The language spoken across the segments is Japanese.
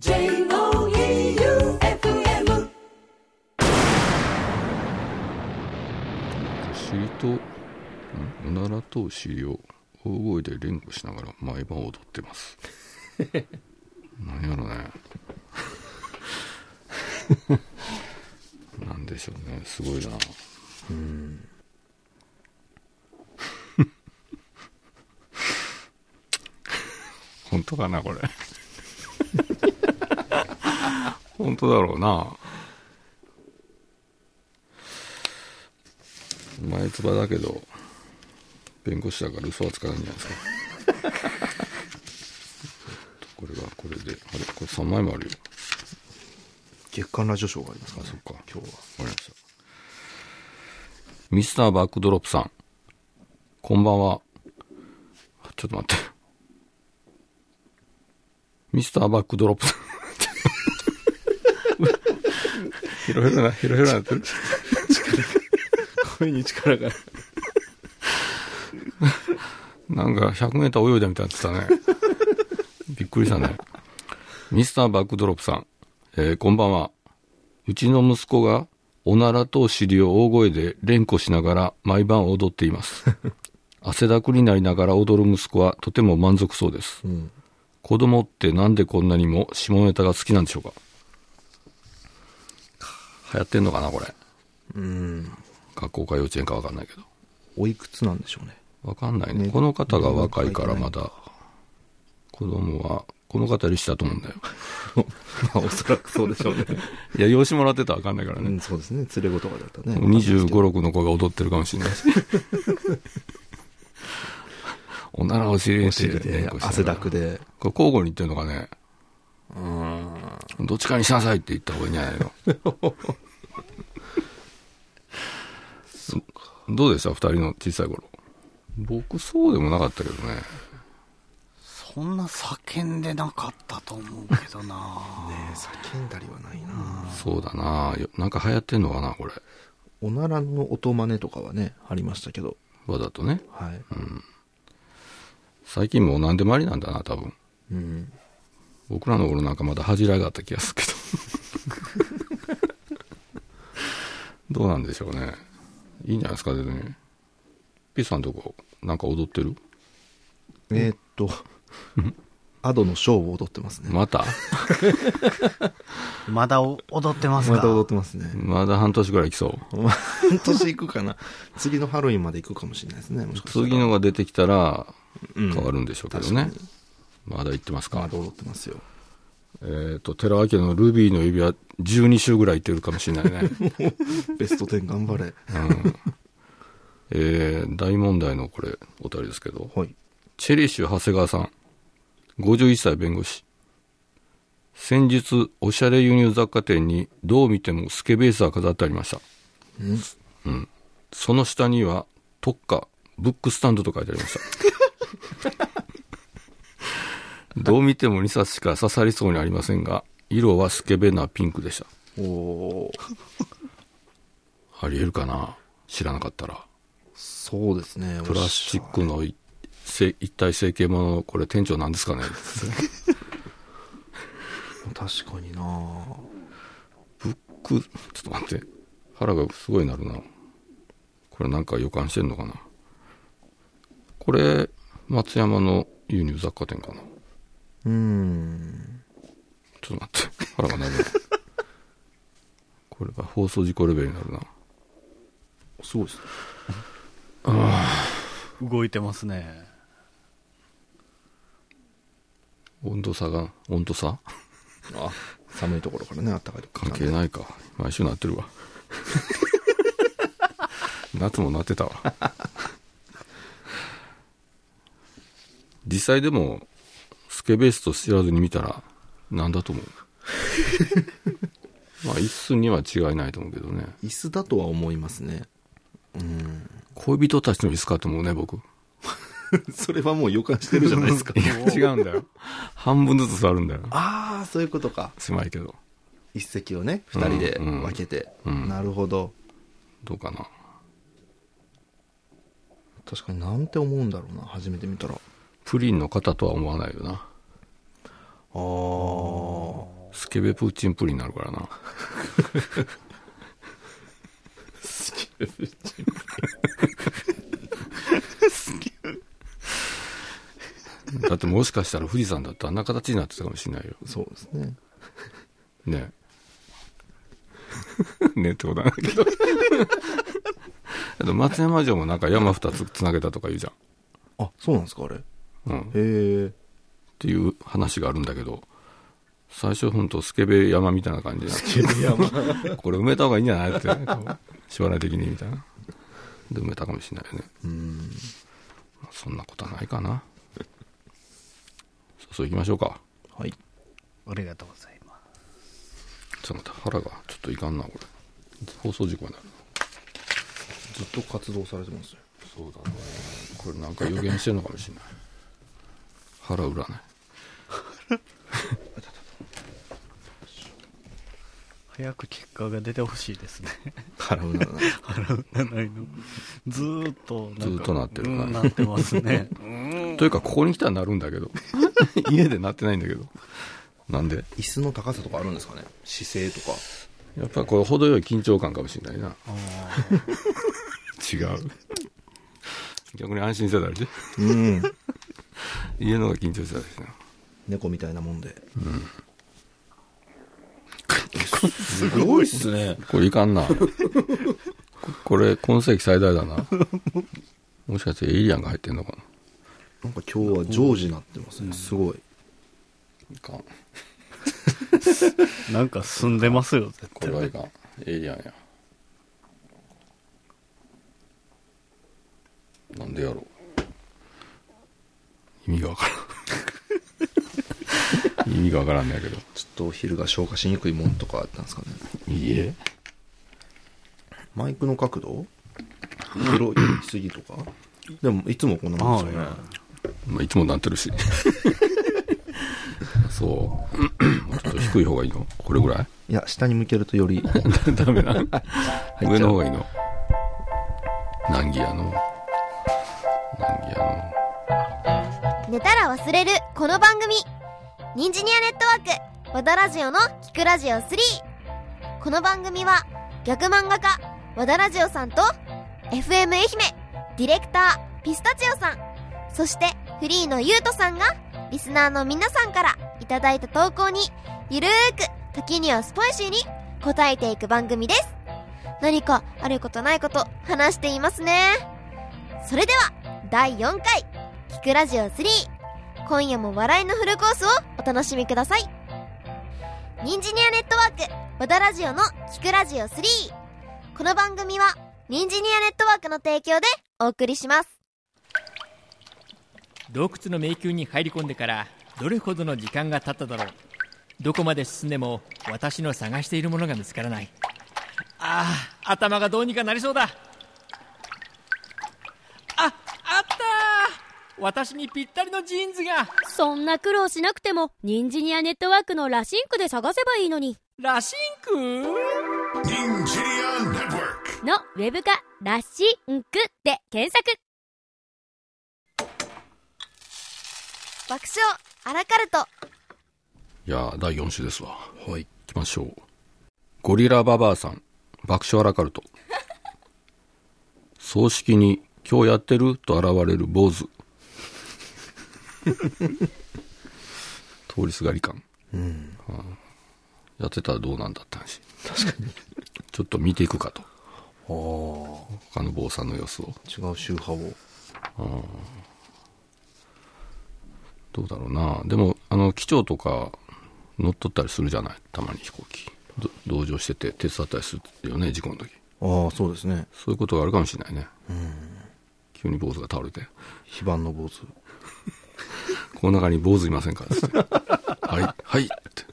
J-O-E-U-F-M 尻とんおならとお尻を大声で連呼しながら毎晩踊ってます。何やろね。なんでしょうね。すごいな。本当かなこれ本当だろうな。前つばだけど弁護士だから嘘はつかないんじゃないですか。これはこれであれ？これ3枚もあるよ。月刊ラジオショーがありますかね。そっか。今日は。わかりました。ミスターバックドロップさん。こんばんは。ちょっと待って。ミスターバックドロップさんヒロヒロなヒロヒロなってる？声に力がなんか100メーター泳いだみたいになってたね。びっくりしたね。ミスターバックドロップさん、えーこんばんは。うちの息子がおならとお尻を大声で連呼しながら毎晩踊っています。汗だくになりながら踊る息子はとても満足そうです。うん子供ってなんでこんなにも下ネタが好きなんでしょうか？流行ってんのかなこれ。うん学校か幼稚園かわかんないけど。おいくつなんでしょうねわかんないね。ねこの方が若いからねまだ、子供は、この方より下と思うんだよ。まあおそらくそうでしょうね いや、養子もらってたらわかんないからね。うんそうですね連れ子とかだったらね25、6の子が踊ってるかもしれないし。おならお尻にお尻で汗だく。でこれ交互に言ってるのかね。うんどっちかにしなさいって言った方がいいんじゃないの？どうでした？二人の小さい頃。僕そうでもなかったけどね。そんな叫んでなかったと思うけどな ね叫んだりはないなそうだなよなんか流行ってんのかなこれ。おならの音真似とかはねありましたけどわざとね。はい最近もう何でもありなんだな、多分。うん僕らの頃なんかまだ恥じらいがあった気がするけど。どうなんでしょうね。いいんじゃないですか、全然。ピースさんとこ、なんか踊ってる？えーっとアドのショーを踊ってますねまた？まだお踊ってますか？また踊ってますねまだ半年ぐらい来そう。まあ半年行くかな次のハロウィンまで行くかもしれないですね次のが出てきたらうん変わるんでしょうけどね。まだ行ってますか？まだ踊ってますよえっ、と、寺脇のルビーの指輪12週ぐらい行ってるかもしれないね。ベスト10頑張れうん、えー大問題のこれ、お便りですけど。はいチェリッシュ長谷川さん、51歳弁護士。先日、おしゃれ輸入雑貨店にどう見てもスケベースが飾ってありました。うんその下には特価、ブックスタンドと書いてありました。どう見ても2冊しか刺さりそうにありませんが、色はスケベなピンクでした。おありえるかな？知らなかったら。そうですねプラスチックの一体成形もの、これ店長なんですかね？確かになブック、ちょっと待って。腹がすごいなるな。これなんか予感してんのかな？これ、松山の輸入雑貨店かな？うーんちょっと待って。腹が鳴るな。これが放送事故レベルになるな。すごいですね動いてますね温度差が、温度差？あ寒いところからねあったかいところ関係ないか。毎週なってるわ。夏もなってたわ。実際でも、スケベースと知らずに見たら、なんだと思う？まあ、一寸には違いないと思うけどね。椅子だとは思いますねうん恋人たちの椅子かと思うね、僕。それはもう予感してるじゃないですか 違うんだよ。半分ずつ座るんだよ。ああそういうことか狭いけど。一席をね二人でうん分けて、うんなるほどどうかな。確かになんて思うんだろうな初めて見たらあプリンの型とは思わないよな。あスケベプーチンプリンになるからな。だってもしかしたら富士山だってあんな形になってたかもしれないよ。そうですね。ね ねってことなんだけど。あと松山城もなんか山二つつなげたとか言うじゃん。あ、そうなんですか、あれ。へうん。っえ。ていう話があるんだけど、最初ほんとスケベ山みたいな感じで、これ埋めた方がいいんじゃないって、こう将来的にみたいな。で埋めたかもしれないよね。うん。まあそんなことはないかな。そうそう行きましょうか。はい。ありがとうございます。ちょっと待って、腹がちょっといかんな、これ。放送事故になる。ずっと活動されてますよ。そうだね。これなんか予言してんのかもしれない。腹占い。早く結果が出てほしいですね。腹うならない。占いの。ずーっとずーっとなってるなうんなってますね。というか、ここに来たらなるんだけど。家でなってないんだけど。なんで？椅子の高さとかあるんですかね？姿勢とか。やっぱこれ程よい緊張感かもしれないな。違う。逆に安心してたりして。うん。家の方が緊張してたりしてな。猫みたいなもんで。すごいっすね。これいかんな。ここれ、今世紀最大だな。もしかしてエイリアンが入ってんのかななんか今日はジョージになってますね。すごい。いかん。なんか進んでますよ、絶対。これはいかん。エイリアンや。なんでやろう。意味がわからん。意味がわからんねやけど。ちょっとお昼が消化しにくいもんとかあったんですかね。いいえ。マイクの角度？広いすぎとか？でも、いつもこんなもんですよね。まあ、いつもなってるし。そう。もうちょっと低い方がいいの？これぐらい？いや、下に向けるとより、ダメな。上の方がいいの？難儀やの。難儀やの。寝たら忘れるこの番組。ニンジニアネットワーク和田ラジオの聞くラジオ3この番組は逆漫画家和田ラジオさんと FM 愛媛ディレクターピスタチオさんそしてフリーのゆうとさんがリスナーの皆さんからいただいた投稿にゆるーく時にはスパイシーに答えていく番組です。何かあることないこと話していますね。それでは第4回。キクラジオ3今夜も笑いのフルコースをお楽しみください。ニンジニアネットワーク和田ラジオのキクラジオ3この番組はニンジニアネットワークの提供でお送りします。洞窟の迷宮に入り込んでからどれほどの時間が経っただろう。どこまで進んでも私の探しているものが見つからない。ああ頭がどうにかなりそうだ。ああった私にぴったりのジーンズがそんな苦労しなくても、ニンジニアネットワークのラシンクで探せばいいのに。ラシンク？ニンジニアネットワーク。 のウェブ化、ラシンクで検索。爆笑アラカルトいやー、第4週ですわ。はい。行きましょう。ゴリラババアさん、爆笑アラカルト。葬式に、今日やってる？と現れる坊主。通りすがり感。うん。やってたらどうなんだって話。確かに。ちょっと見ていくかと。ああ。他の坊さんの様子を。違う宗派を。どうだろうな。でも、あの、機長とか乗っ取ったりするじゃない？たまに飛行機。ど同乗してて手伝ったりするよね、事故の時。ああ、そうですね。そういうことがあるかもしれないね。急に坊主が倒れて。非番の坊主。この中に坊主いませんか？つって。はい、はいって。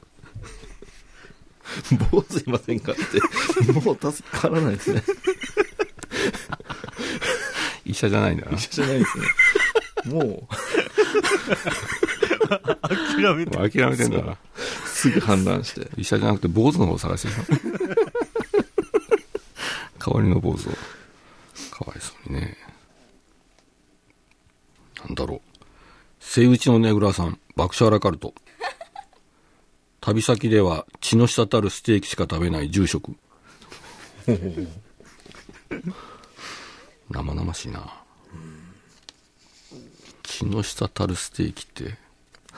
坊主いませんかって。もう助からないですね。医者じゃないんだな。医者じゃないですね。もう、諦めて。もう諦めてんだな。すぐ判断して。医者じゃなくて坊主の方を探してる代わりの坊主を。かわいそうにね。なんだろう。セイウチのねぐらさん、爆笑アラカルト。旅先では血の滴るステーキしか食べない住職。生々しいな。血の滴るステーキって、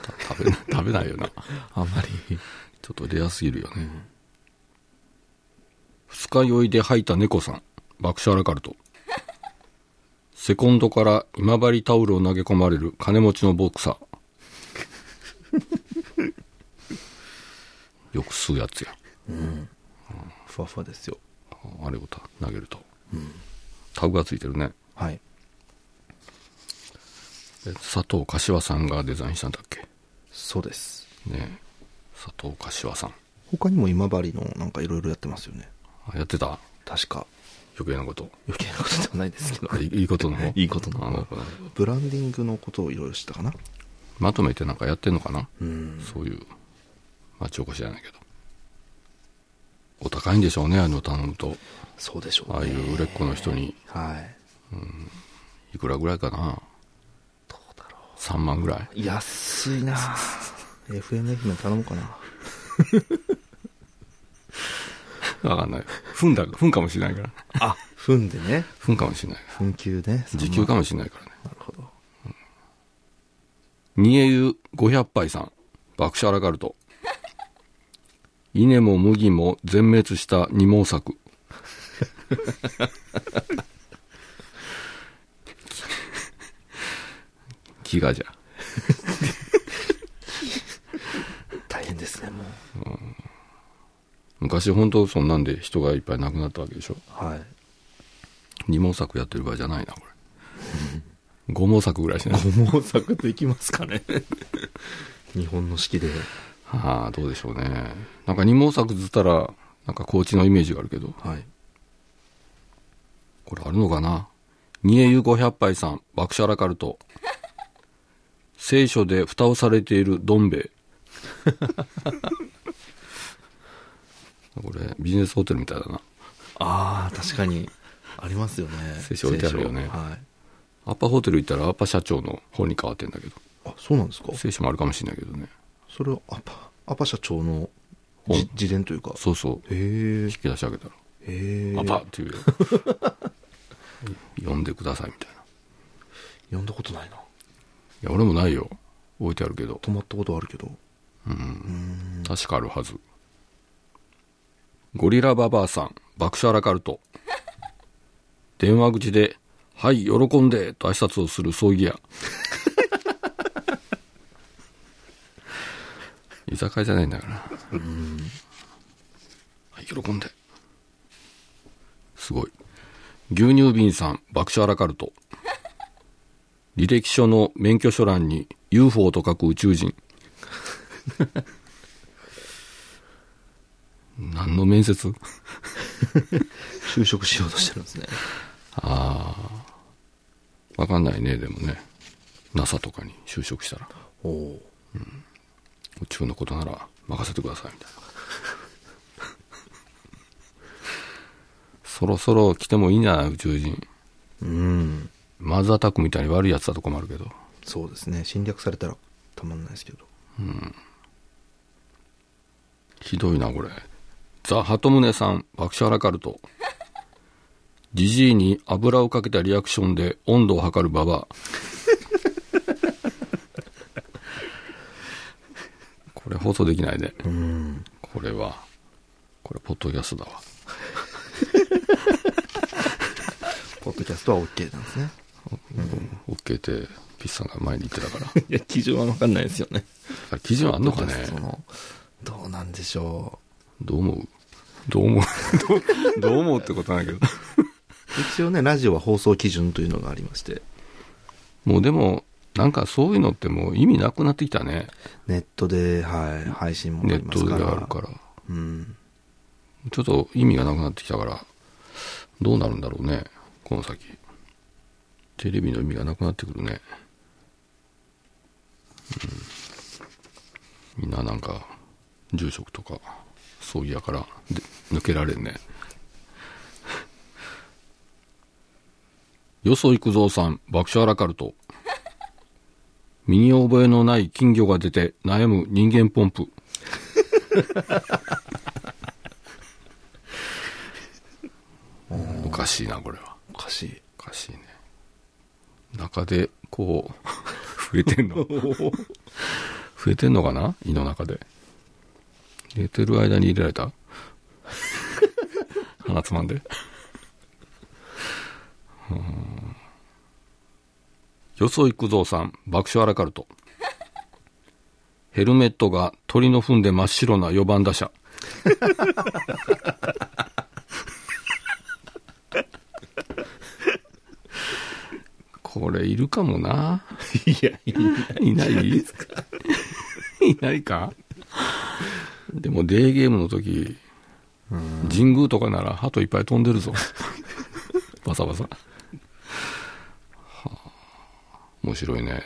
た食べない、食べないよな。あんまり。ちょっとレアすぎるよね。二日酔いで吐いた猫さん、爆笑アラカルト。セコンドから今治タオルを投げ込まれる金持ちのボクサー。よく吸うやつや。ふわふわですよ。あれをた投げると。タグがついてるね。はい。え佐藤柏さんがデザインしたんだっけ？そうです。ね佐藤柏さん。他にも今治のなんかいろいろやってますよね。あやってた？確か。余計なこと。余計なことではないですけど。いいいことの方？いいことのブランディングのことをいろいろしたかな？まとめてなんかやってんのかな？うん。そういう町おこしじゃないけど。お高いんでしょうね、あの頼むと。そうでしょうね。ああいう売れっ子の人に、はい。いくらぐらいかな？どうだろ ?3 万ぐらい。う。安いな FMF に頼もうかな。わかんない。踏んだ、踏んかもしれないから。あ、踏んでね。踏んかもしれないから。紛糾ね。時給かもしれないからね。なるほど。煮え湯500杯さん、爆笑アラカルト。稲も麦も全滅した二毛作。飢餓じゃ。大変ですね、もう。昔本当そんなんで人がいっぱい亡くなったわけでしょ。はい。二毛作やってる場合じゃないな、これ。五毛作ぐらいしない。五毛作できますかね。日本の式で。はあ、どうでしょうね。なんか二毛作ずったら、なんか高知のイメージがあるけど、はい。これあるのかな？煮え湯500杯さん、爆笑アラカルト。聖書で蓋をされているどん兵衛。これ、ビジネスホテルみたいだな。ああ、確かに。ありますよね。聖書置いてあるよねはい。アッパホテル行ったらアッパ社長の本に変わってんだけど、あ、そうなんですか？聖書もあるかもしれないけどね。それはアパ、アパ社長の自伝というか？そうそう。へえ引。き出し上げたら、へえ。アッパっていうよ。読んでくださいみたいな。い読んだことないな。や、俺もないよ。置いてあるけど。泊まったことあるけど。確かあるはず。ゴリラババアさん、爆笑アラカルト。電話口で、はい、喜んで、と挨拶をする葬儀屋。居酒屋じゃないんだから。はい、喜んで。すごい。牛乳瓶さん、爆笑アラカルト。履歴書の免許書欄に UFO と書く宇宙人。何の面接？就職しようとしてるんですね。わかんないね、でもね。NASA とかに就職したら。おお。宇宙のことなら任せてください、みたいな。そろそろ来てもいいんじゃない宇宙人。うん。マザータックみたいに悪いやつだと困るけど。そうですね。侵略されたらたまんないですけど。ひどいな、これ。ザ・ハトムネさん、爆笑アラカルト。ジジイに油をかけたリアクションで温度を測るババア。これ放送できないね。これは、これポッドキャストだわ。ポッドキャストは OK なんですね。OK って、ピッさんが前に言ってたから。いや、基準はわかんないですよね。あれ基準あんのかねどうなんでしょどう思う？どう思う？ど うどう思うってことないけど。う。一応ね、ラジオは放送基準というのがありまして、もうでも、なんかそういうのってもう意味なくなってきたね。ネットで、はい、配信もあネット。であるから。うん。ちょっと意味がなくなってきたから、どうなるんだろうね、この先。テレビの意味がなくなってくるね。うん、みんななんか、住職とか、葬儀屋からで抜けられんね。よそ行くぞうさん、爆笑アラカルト。身に覚えのない金魚が出て悩む人間ポンプ。おかしいな、これは。おかしい。おかしいね。中で、こう、増えてんの。増えてんのかな？胃の中で。寝てる間に入れられた？鼻つまんで。うんよそ行くぞうさん、爆笑アラカルト。ヘルメットが鳥の糞で真っ白な4番打者。これいるかもな。いや、いいない？いないか？でもデーゲームの時、神宮とかなら鳩いっぱい飛んでるぞ。バサバサ。はあ、面白いね。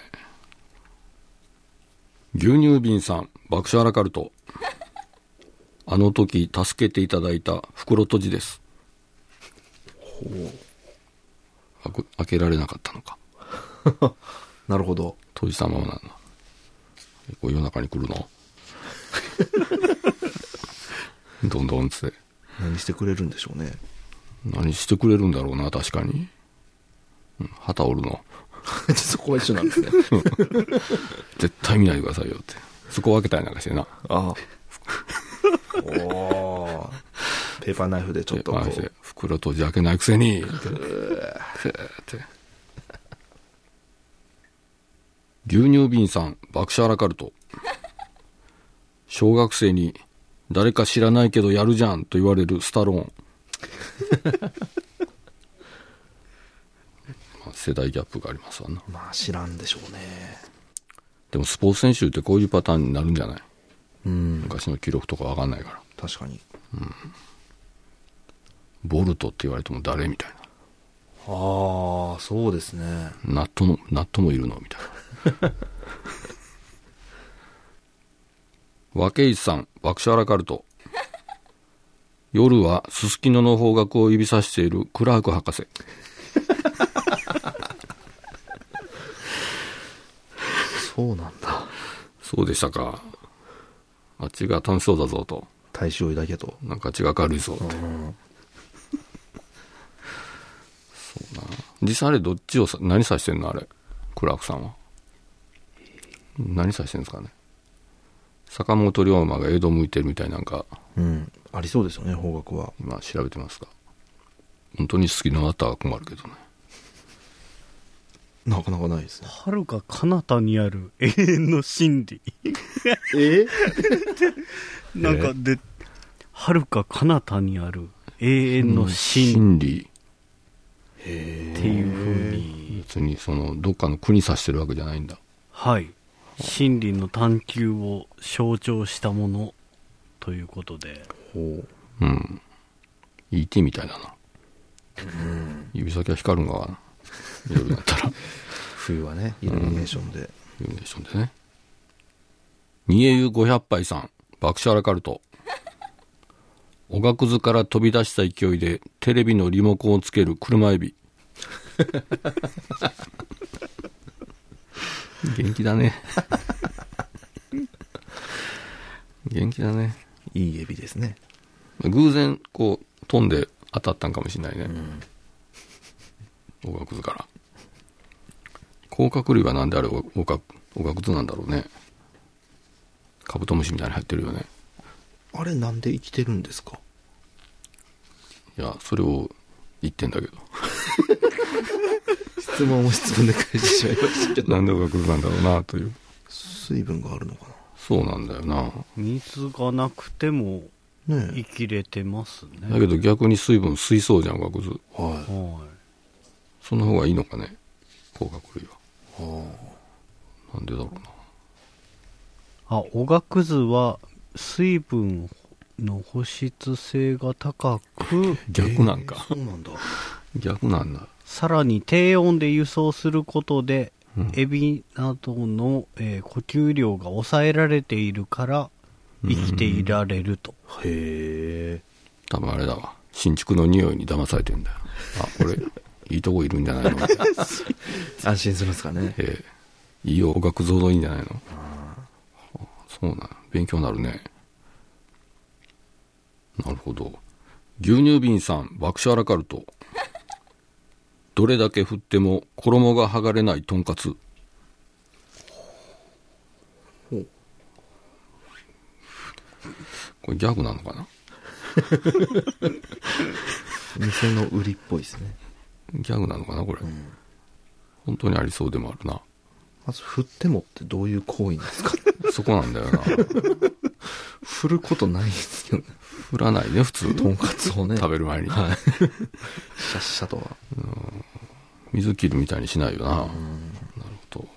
牛乳瓶さん、爆笑アラカルト。あの時助けていただいた袋閉じです。開く開けられなかったのか。なるほど。閉じたままなんだ。こう夜中に来るの？どんどんつって。何してくれるんでしょうね。何してくれるんだろうな、確かに。うん、旗折るの。そこは一緒なんですね。絶対見ないでくださいよって。そこを開けたりなんかしてな。ああ。おーペーパーナイフでちょっとこう。袋閉じ開けないくせに。牛乳瓶さん、爆笑アラカルト。小学生に、誰か知らないけどやるじゃんと言われるスタローン。まあ世代ギャップがありますわな。まあ知らんでしょうね。でもスポーツ選手ってこういうパターンになるんじゃない？うん。昔の記録とかわかんないから。確かに。ボルトって言われても誰みたいな。ああ、そうですね。ナットの、ナットもいるの？みたいな。和ケイさん、爆笑アラカルト。夜はすすきのの方角を指さしているクラーク博士。そうなんだ。そうでしたか。あっちが楽しそうだぞと。大正医だけど。なんかあっちが明るいぞって。そうな。実際あれどっちをさ、何指してんのあれ？クラークさんは。何指してんですかね？坂本龍馬が江戸向いてるみたいなんか、うん。ありそうですよね、方角は。今調べてますが。本当に好きなあったら困るけどね。なかなかないですね。はるか彼方にある永遠の真理。え？なんかで、はるか彼方にある永遠の真理。っていうふうに、別にその、どっかの国指してるわけじゃないんだ。はい。真理の探求を象徴したものということで、ほうん。ET みたいだな。指先は光るんかな。夜になったら。う。冬はね、イルミネーションで。イルミネーションでね。煮え湯500杯さん、爆笑アラカルト。おがくずから飛び出した勢いでテレビのリモコンをつける車エビ。元気だね。元気だね。いいエビですね。偶然、こう、飛んで当たったんかもしれないね。おがくずから。甲殻類はなんであれおおがおがくずなんだろうね。カブトムシみたいに入ってるよね。あれなんで生きてるんですか？いや、それを言ってんだけど。質問を質問で返してしまいましたけど。なんでおがくずなんだろうな、という。水分があるのかそうなんだよな。水がなくてもなね生きれてますね。だけど逆に水分吸いそうじゃん、おがくず。え。ははその方がいいのかね。甲殻類は。い。はなんでだろうな。い。あ、おがくずは水分の保湿性が高く、逆なんか。そうなんだ。逆なんだ。さらに低温で輸送することで、うんエビなどの、えー呼吸量が抑えられているから生きていられると。へえ。多分あれだわ。新築の匂いに騙されてんだよ。あ、これ、いいとこいるんじゃないの？安心するんですかね。ええいいよ、学像のいいんじゃないの？あそうなん。勉強になるね。ほど。牛乳瓶さん、爆笑アラカルト。どれだけ振っても衣が剥がれないとんかつ。これギャグなのかな？店の売りっぽいですね。ギャグなのかなこれ、本当にありそうでもあるな。まず、振ってもってどういう行為なんですか？そこなんだよな。振ることないですよね。振らないね、普通。とんかつをね。食べる前に。はい。シャッシャとは。水切るみたいにしないよな。なるほど。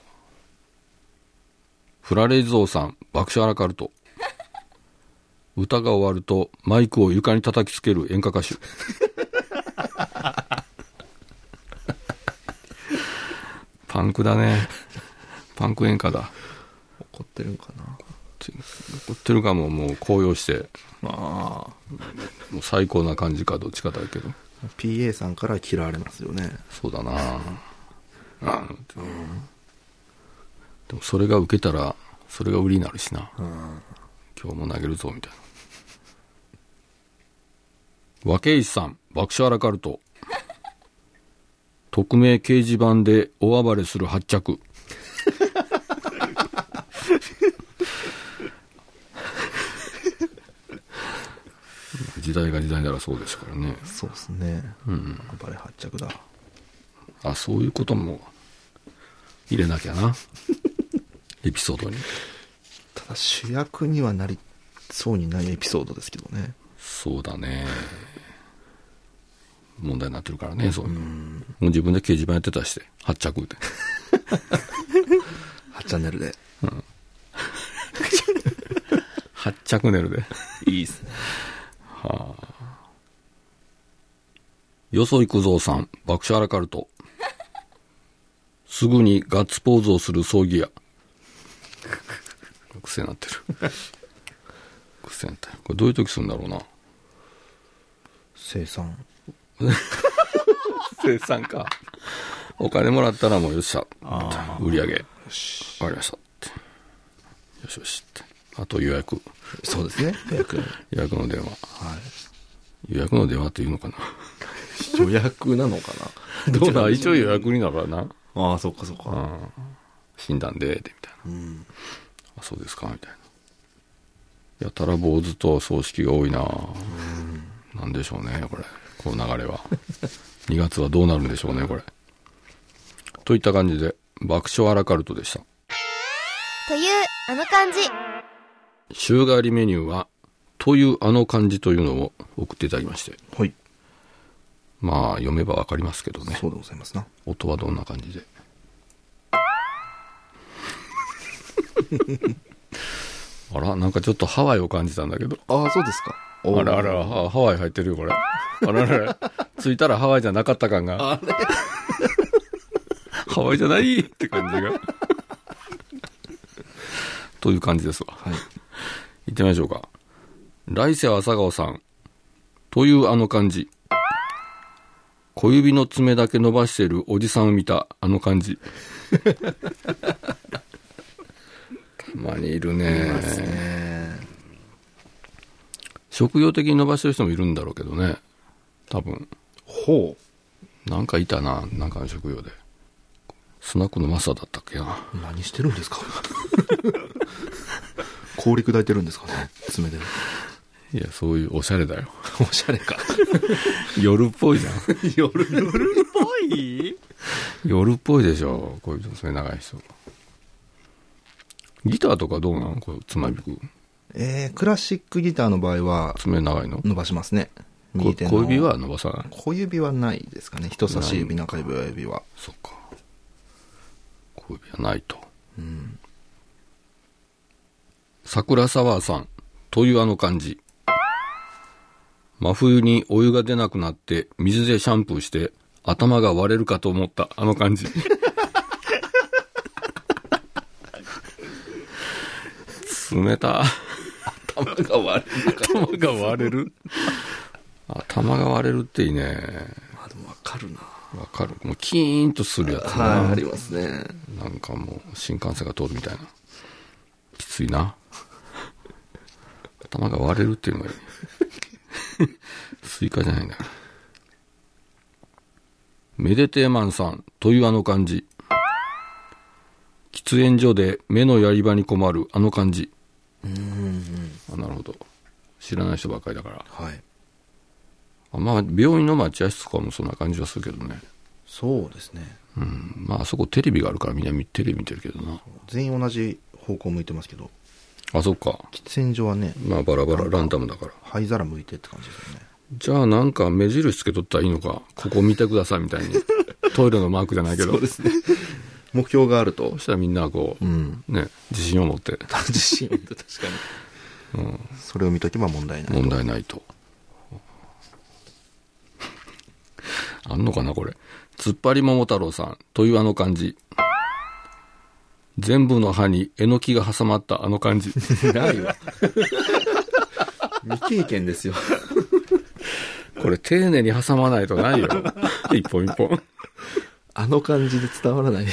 フラレイゾーさん、爆笑アラカルト。歌が終わるとマイクを床に叩きつける演歌歌手。パンクだね。パンク演歌だ。怒ってるんかな。怒ってるかももう高揚して、あもう最高な感じかどっちかだけど。あ。PA さんから嫌われますよね。そうだなあでもそれが受けたら、それが売りになるしな。今日も投げるぞ、みたいな。和石さん、爆笑アラカルト。匿名掲示板で大暴れする発着。時代が時代ならそうですからね。そうですね。うん。暴れ発着だ。あ、そういうことも入れなきゃな。エピソードに。ただ主役にはなりそうにないエピソードですけどね。そうだね。問題になってるからね、そういうの。もう自分で掲示板やってたりして、発着で。8チャンネルで。発着ネルで。いいっすね。よそ行くぞうさん、爆笑アラカルト。すぐにガッツポーズをする葬儀屋。癖になってる。癖になってる。これどういう時するんだろうな。生産。生産か。お金もらったらもうよっしゃ。売り上げ。わかりましたって。よしよし。あと予約。そうですね。予約。予約の電話。は予約の電話っていうのかな？い。予約なのかな？どうなんでし一応予約になるからな？ああ、そっかそっか。うん。診断で、で、みたいな。うん。あ、そうですか、みたいな。やたら坊主と葬式が多いななんでしょうね、これ。この流れは。2月はどうなるんでしょうね、これ。といった感じで、爆笑アラカルトでした。というあの感じ週替わりメニューは、というあの漢字というのを送っていただきまして。はい。まあ、読めばわかりますけどね。そうでございますな。音はどんな感じで。あら、なんかちょっとハワイを感じたんだけど。ああ、そうですか。あらあら、ハハワイ入ってるよ、これ。あらあら、着いたらハワイじゃなかった感が。ハワイじゃないって感じが。という感じですわ。はい。行ってみましょうか。来世朝顔さん。というあの感じ。小指の爪だけ伸ばしてるおじさんを見たあの感じ。たまにいるね。職業的に伸ばしてる人もいるんだろうけどね。多分。ほなんかいたな、なんかの職業で。スナックのマスターだったっけな。う。何してるんですか氷砕いてるんですかね爪で。いや、そういうおしゃれだよ。おしゃれか。夜っぽいじゃん。夜、夜っ。ぽい夜っぽいでしょ、こういう爪長い人。ギターとかどうなのこう、つまびく。えー、クラシックギターの場合は爪長いの伸ばしますね。右手の小指は伸ばさない。小指はないですかね。人差し指、中指、親指は。そっか。小指はないと。うん。桜沢さん、というあの感じ。真冬にお湯が出なくなって、水でシャンプーして、頭が割れるかと思った、あの感じ。冷た。頭が割れる頭が割れる？頭が割れるっていいね。あ、でもわかるな。わかる。もうキーンとするやつな。はい、ありますね。なんかもう新幹線が通るみたいな。きついな。頭が割れるっていうのがいい。スイカじゃないんだから。めでてえマンさんというあの感じ。喫煙所で目のやり場に困るあの感じ。あなるほど。知らない人ばっかりだから。はい。あまあ、病院の待合室とかもそんな感じはするけどね。そうですね。うん。まあ、あそこテレビがあるからみんなテレビ見てるけどな。全員同じ方向向いてますけど、あ、そっか。喫煙所はね、まあ、バラバラ、ランダムだから。灰皿向いてって感じですよね。じゃあなんか目印つけとったらいいのか。ここ見てくださいみたいに。トイレのマークじゃないけど。そうですね。目標があるとそ、したらみんなこう、うん。ね、自信を持って自信を持って確かに。それを見とけば問題ない。問題ないと。あんのかな、これ。突っ張り桃太郎さんというあの感じ。全部の歯にえのきが挟まったあの感じ。ないわ。未経験ですよ。これ丁寧に挟まないとないよ。一本一本。あの感じで伝わらない。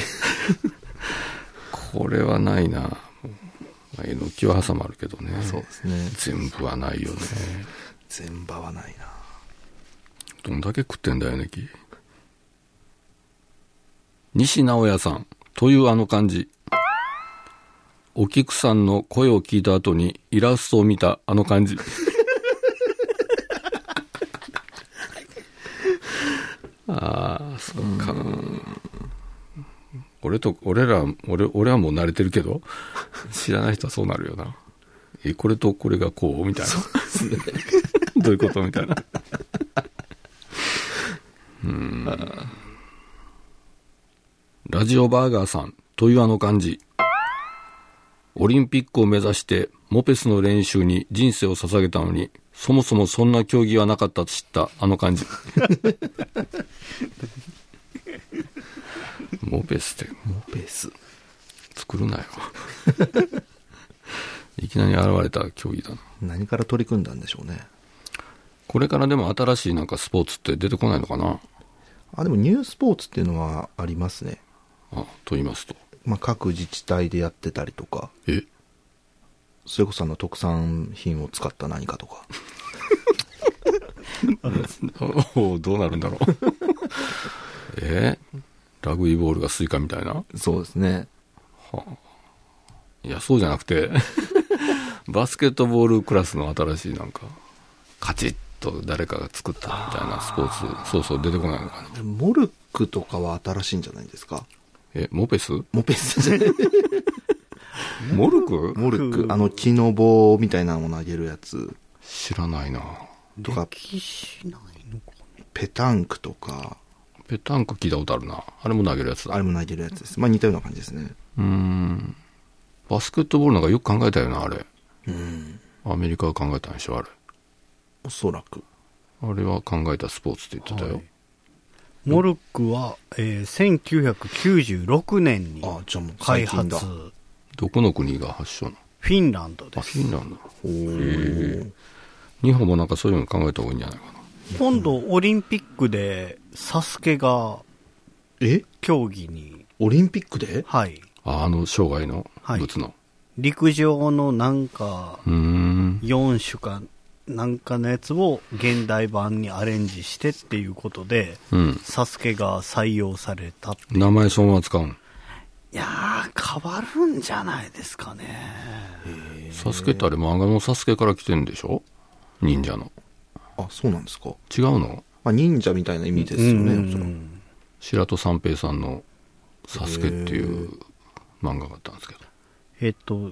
これはないな。まあえのきは挟まるけどね。そうですね。全部はないよね。全場はないな。どんだけ食ってんだよね、き。西直哉さんというあの感じ。お菊さんの声を聞いた後にイラストを見たあの感じ。ああ、そうか。俺と、俺ら、俺、俺はもう慣れてるけど、知らない人はそうなるよな。え、これとこれがこうみたいな。どういうことみたいな。ラジオバーガーさんというあの感じ。オリンピックを目指してモペスの練習に人生を捧げたのに、そもそもそんな競技はなかったと知ったあの感じ。モペスってモペース。作るなよ。いきなり現れた競技だな。何から取り組んだんでしょうね。これからでも新しいなんかスポーツって出てこないのかなあ、でもニュースポーツっていうのはありますね。あ、と言いますと。まあ、各自治体でやってたりとか、え？それこそあの特産品を使った何かとか。おどうなるんだろう。え？ラグビーボールがスイカみたいな？そうですね。いや、そうじゃなくて、バスケットボールクラスの新しいなんか、カチッと誰かが作ったみたいなスポーツ、そうそう出てこないのかな。モルックとかは新しいんじゃないですか？え、モペス？モペス モルク？モルック、あの木の棒みたいなのを投げるやつ知らないな。とか、歴史ないのかペタンクとか、ペタンク聞いたことあるな。あれも投げるやつだ。あれも投げるやつです。まあ似たような感じですね。うーん。バスケットボールなんかよく考えたよな、あれ。うん。アメリカが考えたんでしょ、あれ。おそらく。あれは考えたスポーツって言ってたよ。モルックは、えー1996年に開発。どこの国が発祥なの？フィンランドであ、すフィンランド。日本もなんかそういうの考えた方がいいんじゃないかな。今度オリンピックでサスケがえ？競技にオリンピックで？はいあ、あの、障害のはい物の。陸上のなんかうーん。4種かなんかのやつを現代版にアレンジしてっていうことでうん。サスケが採用されたって名前そのまま使うん。いやー変わるんじゃないですかねサスケってあれ漫画のサスケから来てんでしょ？忍者の。あ、そうなんですか。違うの？まあ忍者みたいな意味ですよね、うんおそらく。白戸三平さんのサスケっていう漫画があったんですけど。えっと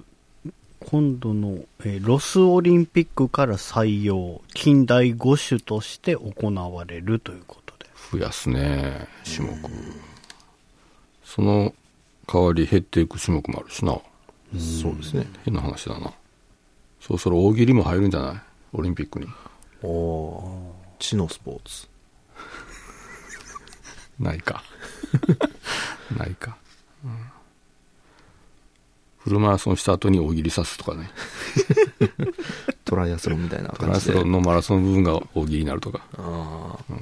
今度の、えーロスオリンピックから採用近代五種として行われるということで増やすね、種目。その代わり減っていく種目もあるしな。そうですね。変な話だな。そろそろ大喜利も入るんじゃない？オリンピックに。おおー知のスポーツ。ないか。ないか。うんフルマラソンした後に大喜利さすとかね。トライアスロンみたいなトライアス感じで。ロンのマラソン部分が大喜利になるとか。ああ。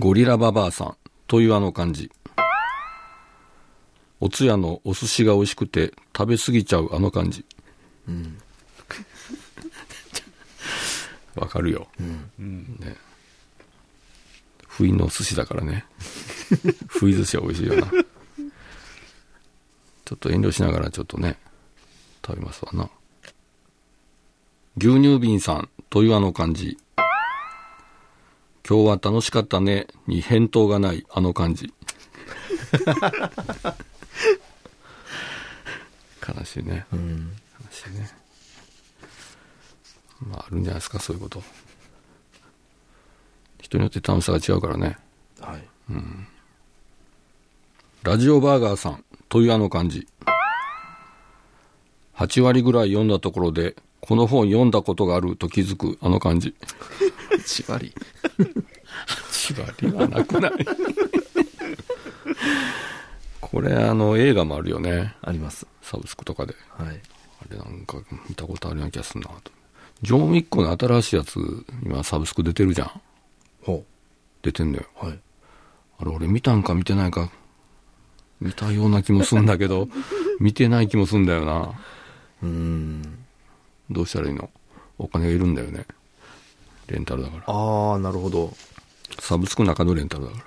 ゴリラババアさんというあの感じ。お通夜のお寿司が美味しくて食べ過ぎちゃうあの感じ。わかるよ。うん。ね。不意の寿司だからね。不意寿司は美味しいよな。ちょっと遠慮しながらちょっとね、食べますわな。牛乳瓶さんというあの感じ。今日は楽しかったねに返答がないあの感じ。悲しいね。うん。悲しいね。まあ、あるんじゃないですか、そういうこと。人によって楽しさが違うからね。はい。ラジオバーガーさんというあの感じ。8割ぐらい読んだところで、この本読んだことがあると気づくあの感じ。8割。8割はなくない？これ、あの、映画もあるよね。あります。サブスクとかで。はい。あれなんか見たことあるような気がするなと。ジョン・ウィックの新しいやつ、今サブスク出てるじゃん。ほ出てんだよ。う。はい。あれ、俺見たんか見てないか、見たような気もするんだけど、見てない気もするんだよな。うーん。どうしたらいいの？お金がいるんだよね。レンタルだから。ああ、なるほど。サブスクの中のレンタルだから。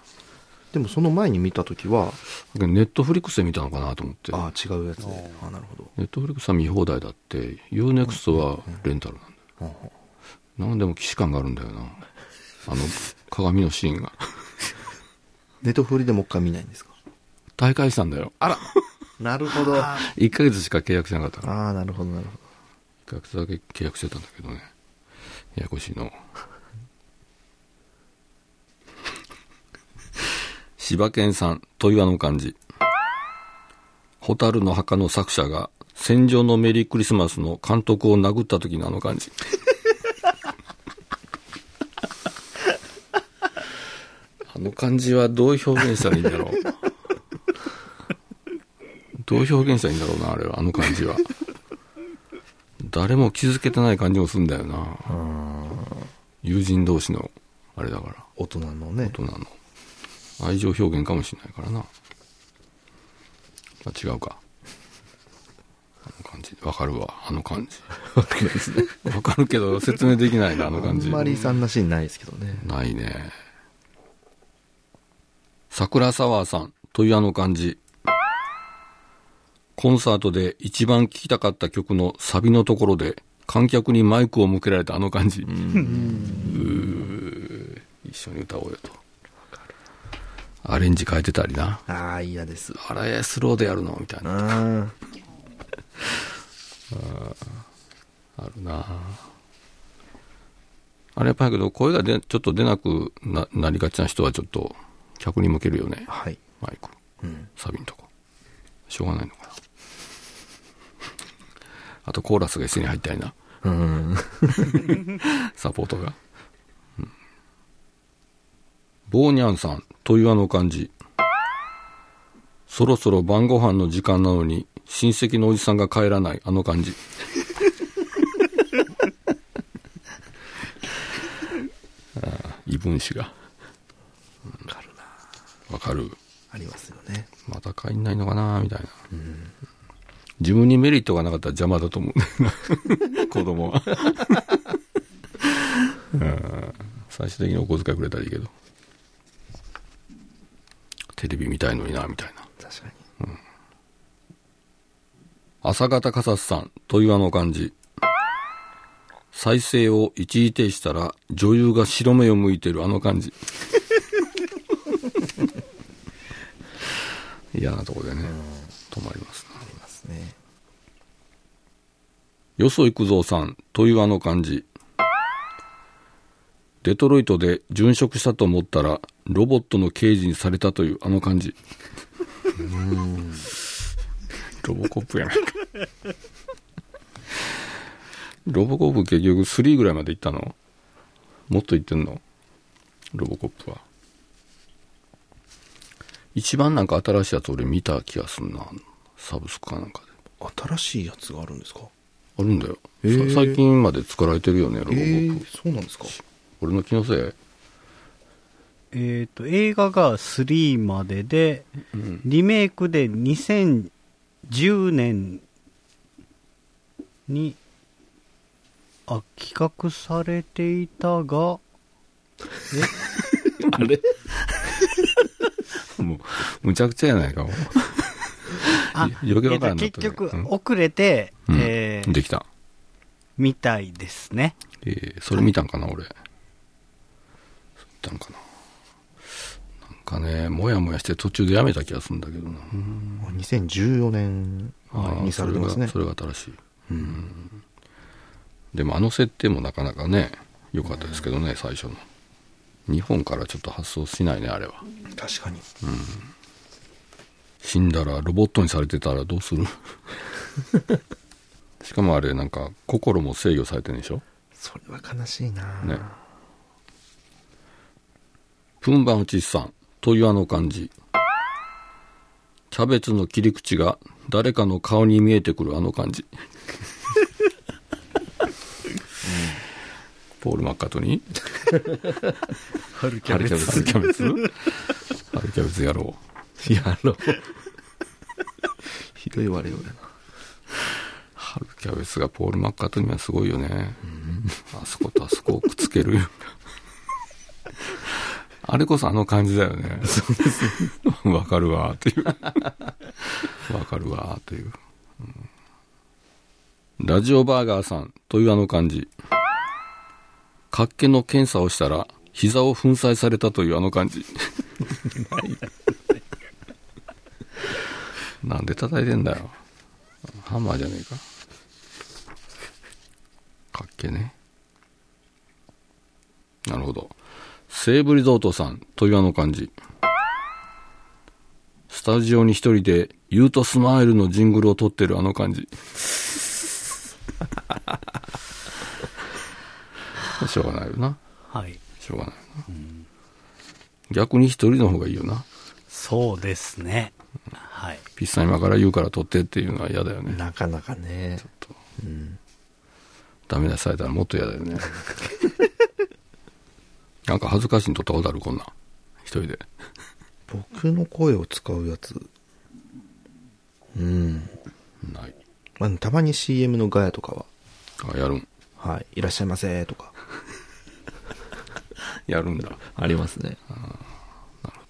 でもその前に見たときは、ネットフリックスで見たのかなと思って。ああ、違うやつで。ああ、なるほど。ネットフリックスは見放題だって、UNEXT はレンタルなんだよ。ほうほなんでも既視感があるんだよな。あの、鏡のシーンが。う ネットフリでもう一回見ないんですか？大会したんだよ。あら なるほど。あ1ヶ月しか契約しなかったから。あ、なるほど、なるほ1ヶ月だけ契約してたんだけどね。ややこしいの。柴犬さん、というあの漢字。ホタルの墓の作者が、戦場のメリークリスマスの監督を殴った時のあの感じ。あの感じはどう表現したらいいんだろう。どう表現したらいいんだろうな、あれは、あの感じは。誰も気づけてない感じもするんだよな。友人同士の、あれだから、ど。大人のね。大人の愛情表現かもしれないからな。まあ、違うか。あの感じ。わかるわ、あの感じ。わかるけど、説明できないな、あのあ感じ。んまりそんなシーンないですけどね。ないね。桜沢さんというあの感じ。コンサートで一番聴きたかった曲のサビのところで観客にマイクを向けられたあの感じ。一緒に歌おうよと。アレンジ変えてたりな。ああ、嫌です。あれ、スローでやるのみたいな。ああるなあれやっぱりけど、声がでちょっと出なくななりがちな人はちょっと客に向けるよねあ。。はい。マイク。うん。サビのとこ。しょうがないのかな。あとコーラスが一緒に入ったりな。うん。サポートが。うんボーニャンさんというあの感じ。そろそろ晩ご飯の時間なのに、親戚のおじさんが帰らないあの感じ。ああ異分子が。わかるな。わかる。ありますよね。また帰んないのかなみたいな、自分にメリットがなかったら邪魔だと思う。んだよな子供は。うん。最終的にお小遣いくれたらいいけど。テレビ見たいのになみたいな。確かに。朝方かさすさんというあの感じ。再生を一時停止したら女優が白目を向いてるあの感じ。嫌なとこでね。止まりますなありますね。よそ行くぞうさんというあの感じ。デトロイトで殉職したと思ったら、ロボットの刑事にされたというあの感じ。ロボコップやないか。ロボコップ結局3ぐらいまで行ったの？もっと行ってんの？ロボコップは。一番なんか新しいやつ俺見た気がすんな。サブスクかなんかで。新しいやつがあるんですか？あるんだよ、へー。さ最近まで作られてるよねロボップ、えそうなんですか。俺の気のせい？えっ、と、映画が3までで、リメイクで2010年に、あ、企画されていたが、あれ？もう、むちゃくちゃやないか、もう。あ、余計わえっとからんなったね結局うん、遅れて、うんえーできた。みたいですね。えーそれ見たんかな、俺。見たんかな。なんかね、もやもやして途中でやめた気がするんだけどな。2014年にされてますねそれがそれが新しい。うんでもあの設定もなかなかね、良かったですけどね、最初の。日本からちょっと発想しないね、あれは。確かに死んだらロボットにされてたらどうする？しかもあれなんか心も制御されてるんでしょ？それは悲しいな。ね。プンバンウチさんというあの感じ。キャベツの切り口が誰かの顔に見えてくるあの感じ。ポール・マッカートニー？春キャベツ。春キャベツ。春キャベツやろうやろう ひどい悪い俺な春キャベツがポール・マッカートニーはすごいよね。あそことあそこをくっつける。あれこそあの感じだよね。わかるわ、っていう。わかるわ、という、うんラジオバーガーさんというあの感じ。活気の検査をしたら、膝を粉砕されたというあの感じ。な んで叩いてんだよ。ハンマーじゃねえか。かっけね。なるほど。西武リゾートさんというあの感じ。スタジオに一人で、ユートスマイルのジングルを撮ってるあの感じ。しょうがないよな。はい。しょうがない。逆に一人の方がいいよな。そうですね。はい。ピッ今から言うから撮ってっていうのは嫌だよね。なかなかねダメ出しされたらもっと嫌だよね。なんか恥ずかしいに撮ったことあるこんなん。一人で。僕の声を使うやつうんない。まあ、たまに CM のガヤとかはあ、やるん。はいいらっしゃいませとか やるんだ。なるありますね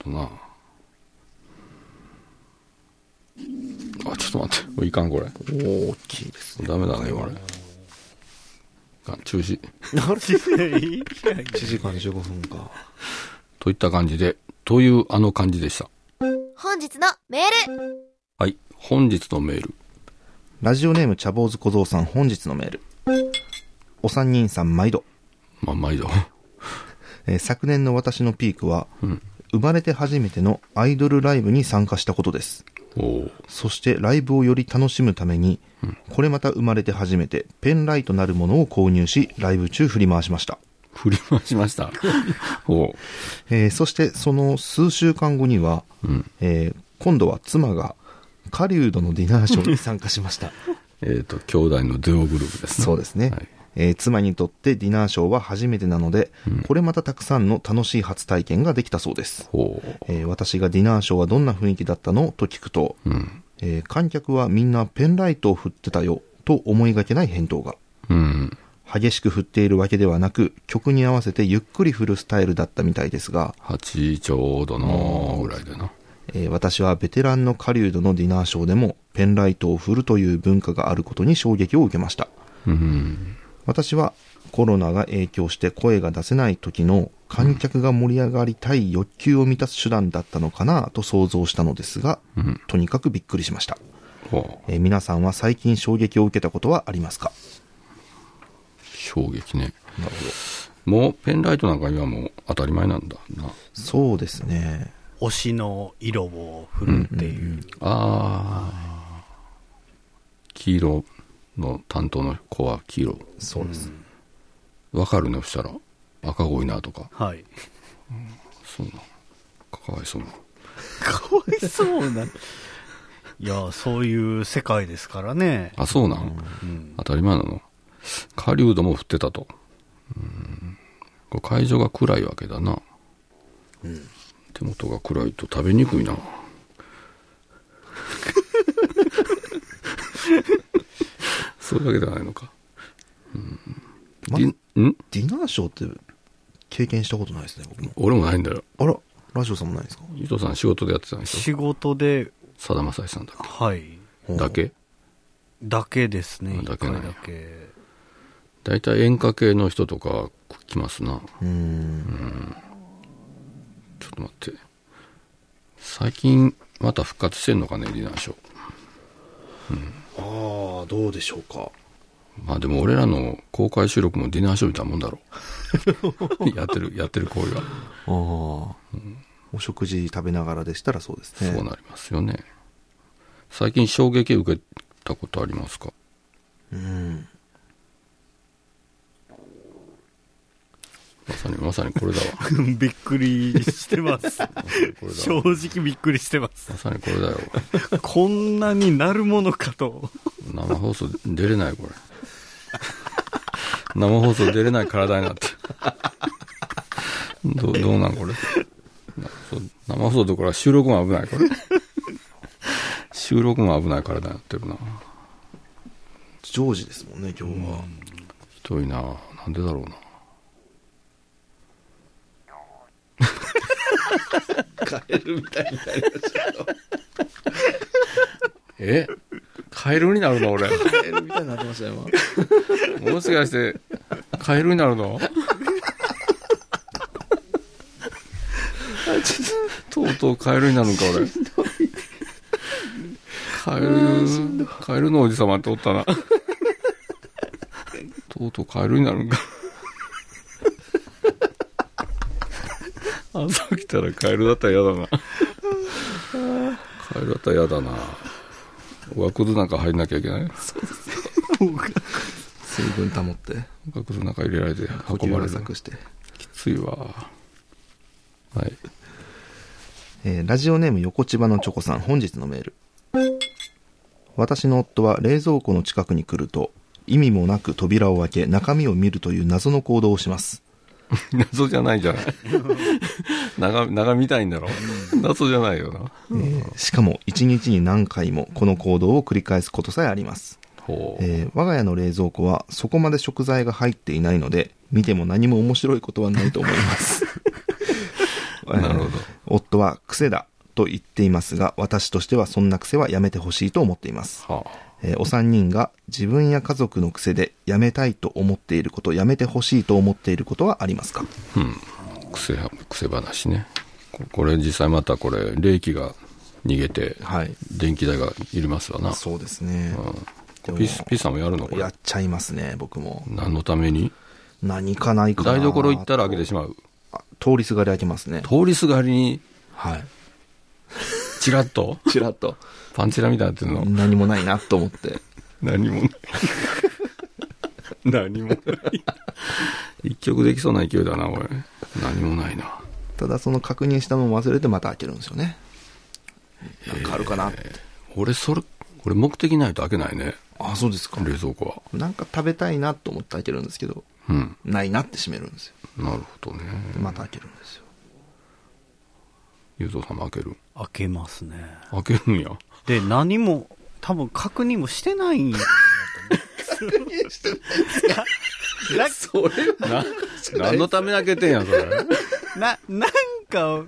ほどな。あ、ちょっと待って。いかん、これ。大きいですねダメだね、これ。あ中止。1時間15分かといった感じで、というあの感じでした。本日のメールはい。本日のメール。ラジオネーム茶坊主小僧さん本日のメールお三人さん毎度、まあ、毎度。えー昨年の私のピークは、うん。生まれて初めてのアイドルライブに参加したことですそしてライブをより楽しむために、これまた生まれて初めてペンライトなるものを購入しライブ中振り回しました振り回しました。おうえーそしてその数週間後には、うん。えー今度は妻が狩人のディナーショーに参加しました。えっ、と、兄弟のデュオグループですね。そうですね、はい。えー妻にとってディナーショーは初めてなので、これまたたくさんの楽しい初体験ができたそうです。えー私がディナーショーはどんな雰囲気だったの？と聞くと、うん。えー観客はみんなペンライトを振ってたよと思いがけない返答が。うん。激しく振っているわけではなく、曲に合わせてゆっくり振るスタイルだったみたいですが、8ちょうどのぐらいでな。えー私はベテランの狩人のディナーショーでもペンライトを振るという文化があることに衝撃を受けました。うん。私はコロナが影響して声が出せない時の観客が盛り上がりたい欲求を満たす手段だったのかなと想像したのですが、とにかくびっくりしました。えー皆さんは最近衝撃を受けたことはありますか？衝撃ね。なるほど。もうペンライトなんか今もう当たり前なんだな。そうですね。推しの色を振るっていう。ああ。黄色の担当の子は黄色。そうです。わかるね、そしたら。赤が多いなとか。はい。そうな。かわいそうな。かわいそうな。いや、そういう世界ですからね。あ、そうなん、うん。当たり前なの狩人も降ってたと。うん。これ会場が暗いわけだな。手元が暗いと食べにくいな。そういうわけではないのか。うん。まディん？ディナーショーって経験したことないですね、僕も。俺もないんだよ。あら、ラジオさんもないですか？伊藤さん仕事でやってたんでしょ？仕事で、さだまさしさんだっはい。けだけ？だけですね。だけなんだけ。大体演歌系の人とか来ますな。うーん。ちょっと待って。最近、また復活してんのかね、ディナーショー。ああ、どうでしょうか。まあでも俺らの公開収録もディナーショーみたいなもんだろう。やってる、やってる行為は。ああ、お食事食べながらでしたらそうですね。そうなりますよね。最近衝撃受けたことありますか？うん。まさに、まさにこれだわ。びっくりしてます。これだ正わ。直びっくりしてます。まさにこれだよ。こんなになるものかと。生放送出れない、これ。生放送出れない体になって。どう、どうなん、これ？生放送どころか収録も危ない、これ。収録も危ない体になってるな。常時ですもんね、今日は。ひどいな。なんでだろうな。カエルみたいになりましたよ。え？カエルになるの俺。カエルみたいになってましたよ、今。もしかして、カエルになるの？とうとうカエルになるのか、俺。カエル、カエルのおじさまっておったな。とうとうカエルになるんか。朝起きたらカエルだったら嫌だな。カエルだったら嫌だな。ワクズなんか入んなきゃいけない？水分保って、ワクズなんか入れられて運ばれる。して。きついわ。はい。えーラジオネーム横千葉のチョコさん、本日のメール。私の夫は冷蔵庫の近くに来ると、意味もなく扉を開け、中身を見るという謎の行動をします。謎じゃないじゃない。長、長見たいんだろ？謎じゃないよな。えーしかも、一日に何回もこの行動を繰り返すことさえあります。えー我が家の冷蔵庫はそこまで食材が入っていないので、見ても何も面白いことはないと思います。なるほどえー夫は癖だと言っていますが、私としてはそんな癖はやめてほしいと思っています。はえーお三人が自分や家族の癖でやめたいと思っていること、やめてほしいと思っていることはありますか？あ。うん。癖は、癖話ね。ここれ実際またこれ、冷気が逃げて、はい。電気代がいりますわな。そうですね。うん。ピス、ピスさんもやるの？これやっ。ちゃいますね、僕も。何のために？何かないかな。台所行ったら開けてしまう。あ通りすがり開けますね。通りすがりに、はい。チラッと、ちらっと。パンチラみたいになってるの？何もないなと思って。何もない。何もない。一曲できそうな勢いだな、おい。何もないな。ただその確認したのを忘れてまた開けるんですよね。なんかあるかなって。俺、それ、俺目的ないと開けないね。あ、そうですか。冷蔵庫は。なんか食べたいなと思って開けるんですけど、うん。ないなって閉めるんですよ。なるほどね。でまた開けるんですよ。ゆうとさんも開ける。開けますね。開けるんや。で、何も、多分確認もしてないんやと思う。それな、何のために開けてんや、それ。な、なんか、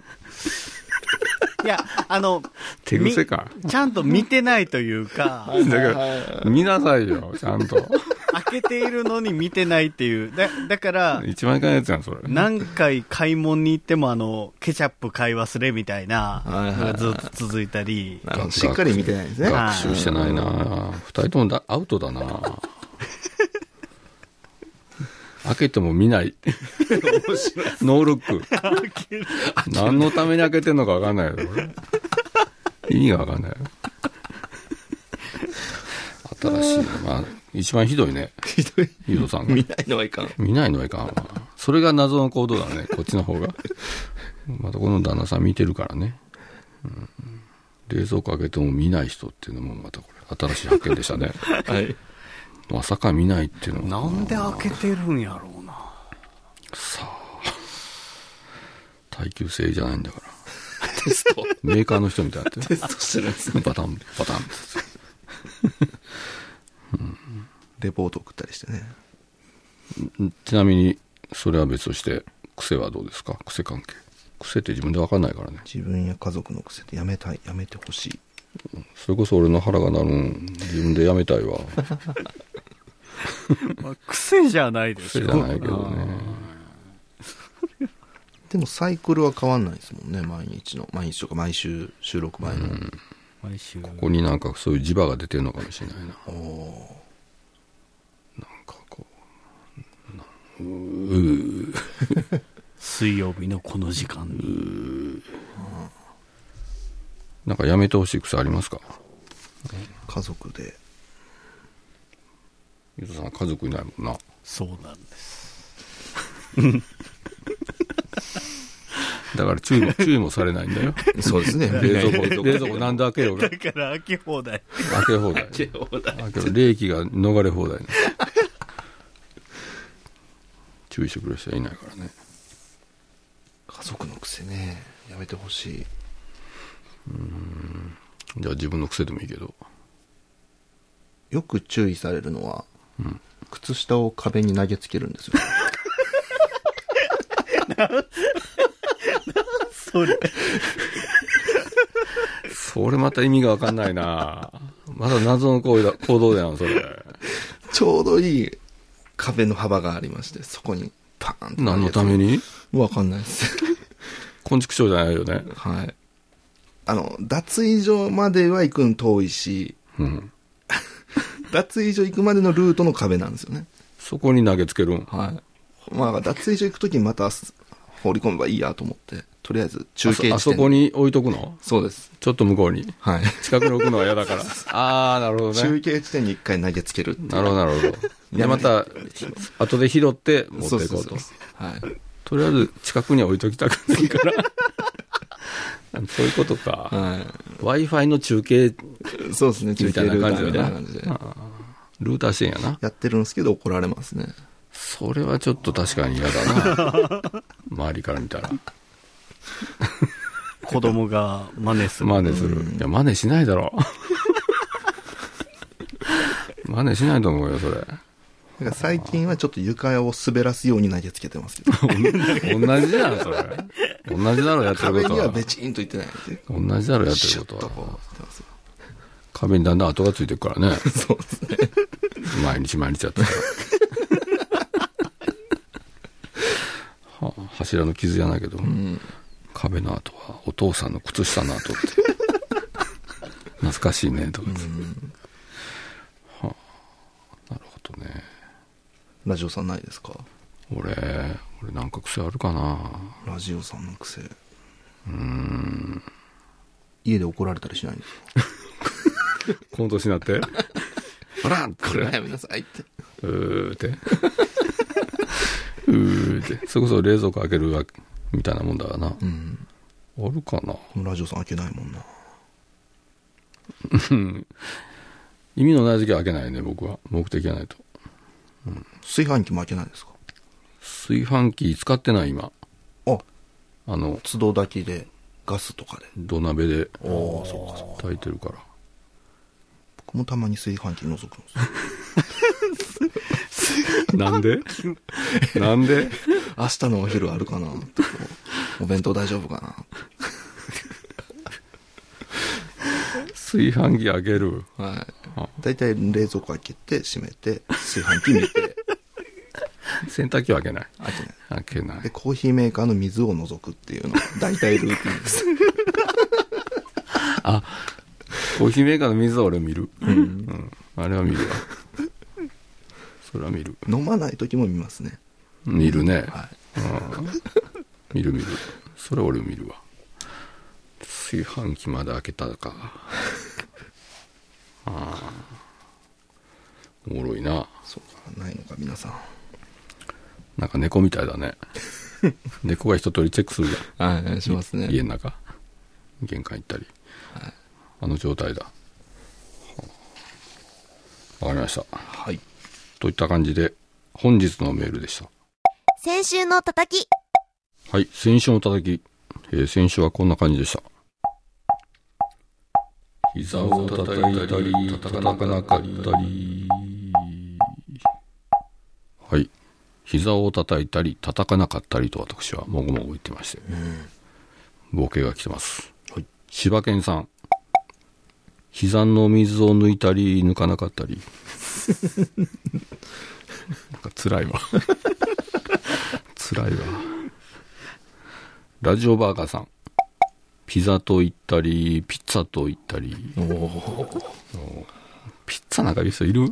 いや、あの、手癖か。みちゃんと見てないというか、だから、見なさいよ、ちゃんと。開けているのに見てないっていう。だだから、一番いかないやつやん、それ。何回買い物に行ってもあの、ケチャップ買い忘れみたいな、ずっと続いたり、しっかり見てないんですね。学習してないな二人ともだアウトだな開けても見ない。ノールック。何のために開けてんのか分かんないよ、俺意味が分かんないよ。新しいな。まあ、一番ひどいね。ひどい。ゆうとさんが。見ないのはいかん。見ないのはいかんわ。それが謎の行動だね、こっちの方が。またこの旦那さん見てるからね。うん冷蔵庫開けても見ない人っていうのもまたこれ、新しい発見でしたね。はい。まさか見ないっていうのは。なんで開けてるんやろうな。耐久性じゃないんだから。テスト。メーカーの人みたいになってる。テストしてるんですね。バタン、バタンって。レポート送ったりしてね。ちなみに、それは別として、癖はどうですか？癖関係。癖って自分で分かんないからね。自分や家族の癖でやめたい、やめてほしい。それこそ俺の腹が鳴るん、自分でやめたいわ。まあ、癖じゃないですよ。癖じゃないけどね。でもサイクルは変わんないですもんね、毎日の。毎日とか毎週収録前の。毎週。ここになんかそういう磁場が出てるのかもしれないな。なんかこう、なうー水曜日のこの時間に。なんかやめてほしい癖ありますか？家族で。ゆずさん家族いないもんな。そうなんです。だから注意も、注意もされないんだよ。そうですね。冷蔵庫、冷蔵庫なんで開けようが。だから開け放題。開け放題。開け放題。冷気が逃れ放題ね。注意してくれる人はいないからね。家族の癖ね。やめてほしい。じゃあ自分の癖でもいいけど。よく注意されるのは、靴下を壁に投げつけるんですよ。それ。それまた意味がわか？んないなまだ謎の行為だ行動だよ、それ。ちょうどいい壁の幅がありまして、そこにパーンと投げつける何のためにわか？んないです。昆虫症じゃないよね。はい。あの、脱衣所までは行くん遠いし、うん。脱衣所行くまでのルートの壁なんですよね。そこに投げつけるん？はい。まあ、脱衣所行くときにまた放り込めばいいやと思って、とりあえず中あ継地点そあそこに置いとくの？そうです。ちょっと向こうに。はい。近くに置くのは嫌だから。ああ、なるほど中ね。継地点に一回投げつけるなるほど、なるほど。で、また、後で拾って持っていこうと。はい。とりあえず、近くに置いときたくないから。そういうことか。は Wi-Fi の中継い。そうですね、中みたいな継ルーターみたいな感じで。ルーターしてんやな。やってるんですけど怒られますね。それはちょっと確かに嫌だな。周りから見たら。子供が真似する。真似する。いや、真似しないだろう。真似しないと思うよ、それ。だから最近はちょっと床を滑らすように投げつけてますけど。同じじゃん、それ。同じだろ、やってることは。壁にはベチンといってないんで。同じだろ、やってることは。壁にだんだん跡がついてくからね。そうですね。毎日毎日やってたら。は柱の傷じゃないけど、壁の跡はお父さんの靴下の跡って。懐かしいね、とか言って。はあ、なるほどね。ラジオさんないですか？俺、俺なんか癖あるかなラジオさんの癖。家で怒られたりしないんですかこの年になって？ほ らこれはやめなさいって。うーって。うーって。それこそ冷蔵庫開けるわみたいなもんだわな。うん。あるかな？ラジオさん開けないもんな。意味のない時は開けないね、僕は。目的がないと。炊飯器も開けないですか？炊飯器使ってない、今。あ、あの、都度炊きで、ガスとかで。土鍋でおおそうかそうか。炊いてるから。僕もたまに炊飯器覗くんですよ。なんで？なんで？明日のお昼あるかな？お弁当大丈夫かな？炊飯器開ける。はいあ。大体冷蔵庫開けて、閉めて、炊飯器見て、洗濯機は開けない。開けない。開けないで、。コーヒーメーカーの水を除くっていうのが大体ルーティンです。あ、コーヒーメーカーの水は俺見る？うん。あれは見るわ。それは見る。飲まない時も見ますね。見るね。は見る見る。それ俺見るわ。炊飯器まで開けたか。ああ。おもろいな。い。そうか、ないのか、皆さん。なんか猫みたいだね。猫が一通りチェックするじゃん。はい、しますね。家の中。玄関行ったり。あの状態だ。はあわかりました。はい。といった感じで、本日のメールでした。先週の叩き。はい、先週の叩き。えー先週はこんな感じでした。膝を叩いたり、叩かなかったり。はい。膝を叩いたり叩かなかったりと私はもごもご言ってまして、ボケが来てます、はい。柴犬さん。膝の水を抜いたり抜かなかったり。なんか辛いわ。辛いわ。ラジオバーガーさん。ピザと言ったりピッツァと言ったり。おー。ピッツァなんか言う人いる？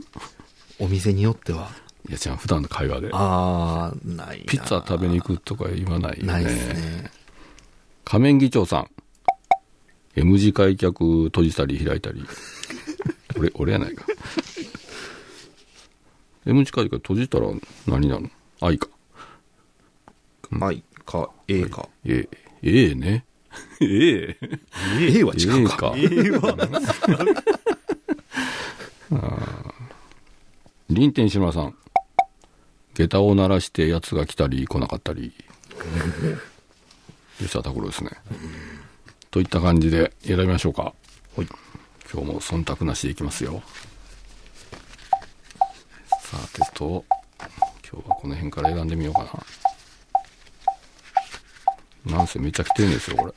お店によっては。いや違う普段の会話であー、ないな。ピッツァ食べに行くとか言わないよね。ないですね。仮面議長さん。M 字開脚閉じたり開いたり。俺、俺やないか。M 字開脚閉じたら何なの？愛か。愛か、A か。ええ、ええね。ええ。A は違うか。ええか。林天志村さん。下駄を鳴らして奴が来たり来なかったり。吉田拓郎ですね。といった感じで選びましょうか。はい。今日も忖度なしでいきますよ。さてと、今日はこの辺から選んでみようかな。なんせめっちゃ来てるんですよ、これ。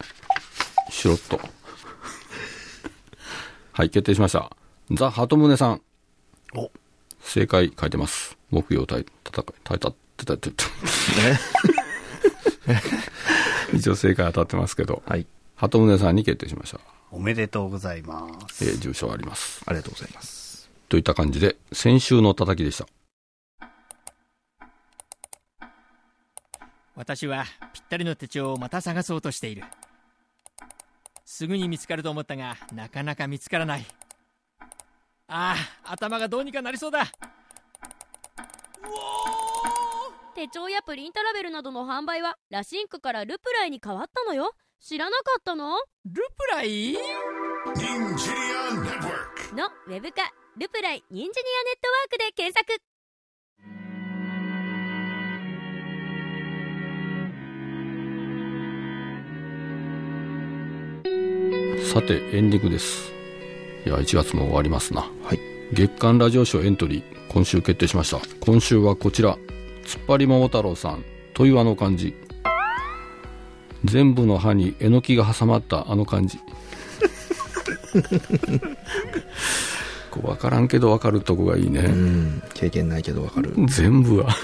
しろっと。はい、決定しました。ザ・ハトムネさん。お正解書いてます。木曜対戦い、対たってたってた。一応正解当たってますけど、はい。ハトムネさんに決定しました。おめでとうございます。えー住所あります。ありがとうございます。といった感じで、先週の叩きでした。私はぴったりの手帳をまた探そうとしているすぐに見つかると思ったがなかなか見つからないああ頭がどうにかなりそうだ手帳やプリントラベルなどの販売はラシンクからルプライに変わったのよ知らなかったの？ルプライ？のウェブ化ルプライニンジニアネットワークで検索さて、エンディングです。いや、1月も終わりますな。はい。月間ラジオショーエントリー、今週決定しました。今週はこちら、突っ張り桃太郎さん、というあの漢字。全部の歯にえのきが挟まったあの漢字。こう分からんけど分かるとこがいいね。うん。経験ないけどわかる。全部は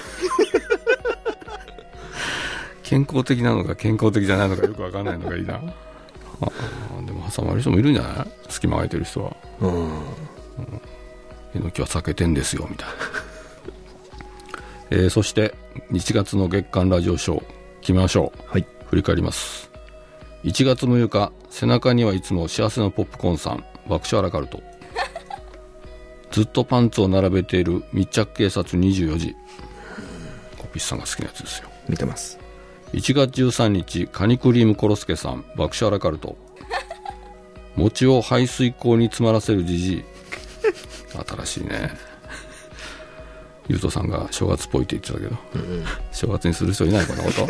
健康的なのか健康的じゃないのかよくわかんないのがいいなでも挟まる人もいるんじゃない？隙間空いてる人はうん。えのきは避けてんですよみたいな、えーそして1月の月間ラジオショー決めましょうはい。振り返ります。1月6日背中にはいつも幸せのポップコーンさん爆笑アラカルト。ずっとパンツを並べている密着警察24時。コピスさんが好きなやつですよ。見てます。1月13日カニクリームコロスケさん爆笑アラカルト。餅を排水口に詰まらせるじじい新しいね。ゆうとさんが正月っぽいって言ってたけど、正月にする人いないこんなこと。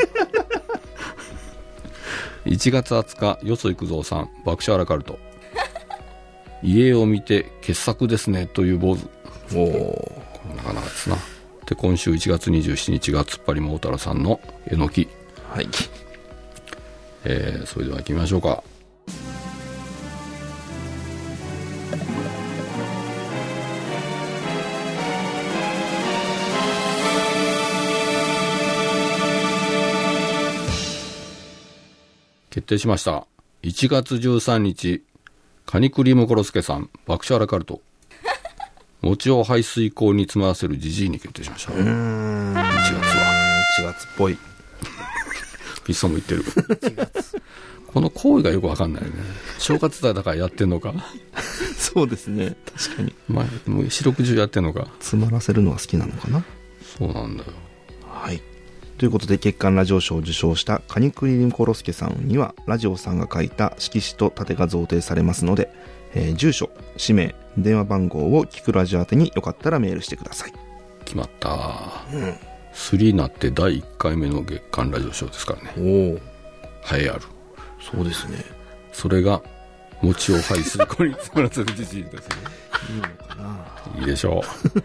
1月20日よそ行くぞうさん爆笑アラカルト。家を見て傑作ですねという坊主。おおなかなかですな。で今週1月27日が突っ張り桃太郎さんのえのき。はい。えーそれでは行きましょうか決定しました1月13日カニクリームコロスケさん爆笑アラカルト 餅を排水口に詰まらせるじじいに決定しましたうーん。1月は1月っぽい。ピッソも言ってる。この行為がよくわかんないよね。正月だからやってんのか？そうですね。確かに。まあ、もう四六時中やってんのか？詰まらせるのが好きなのかな？そうなんだよ。はい。ということで、月間ラジオ賞を受賞したカニクリリンコロスケさんには、ラジオさんが書いた色紙と盾が贈呈されますので、えー住所、氏名、電話番号を聞くラジオ宛てによかったらメールしてください。決まった。3になって第1回目の月間ラジオショーですからね。おお栄えある。そうですね。それが、餅を排水口に詰まらせるじじいですね。いいのかないいでしょう。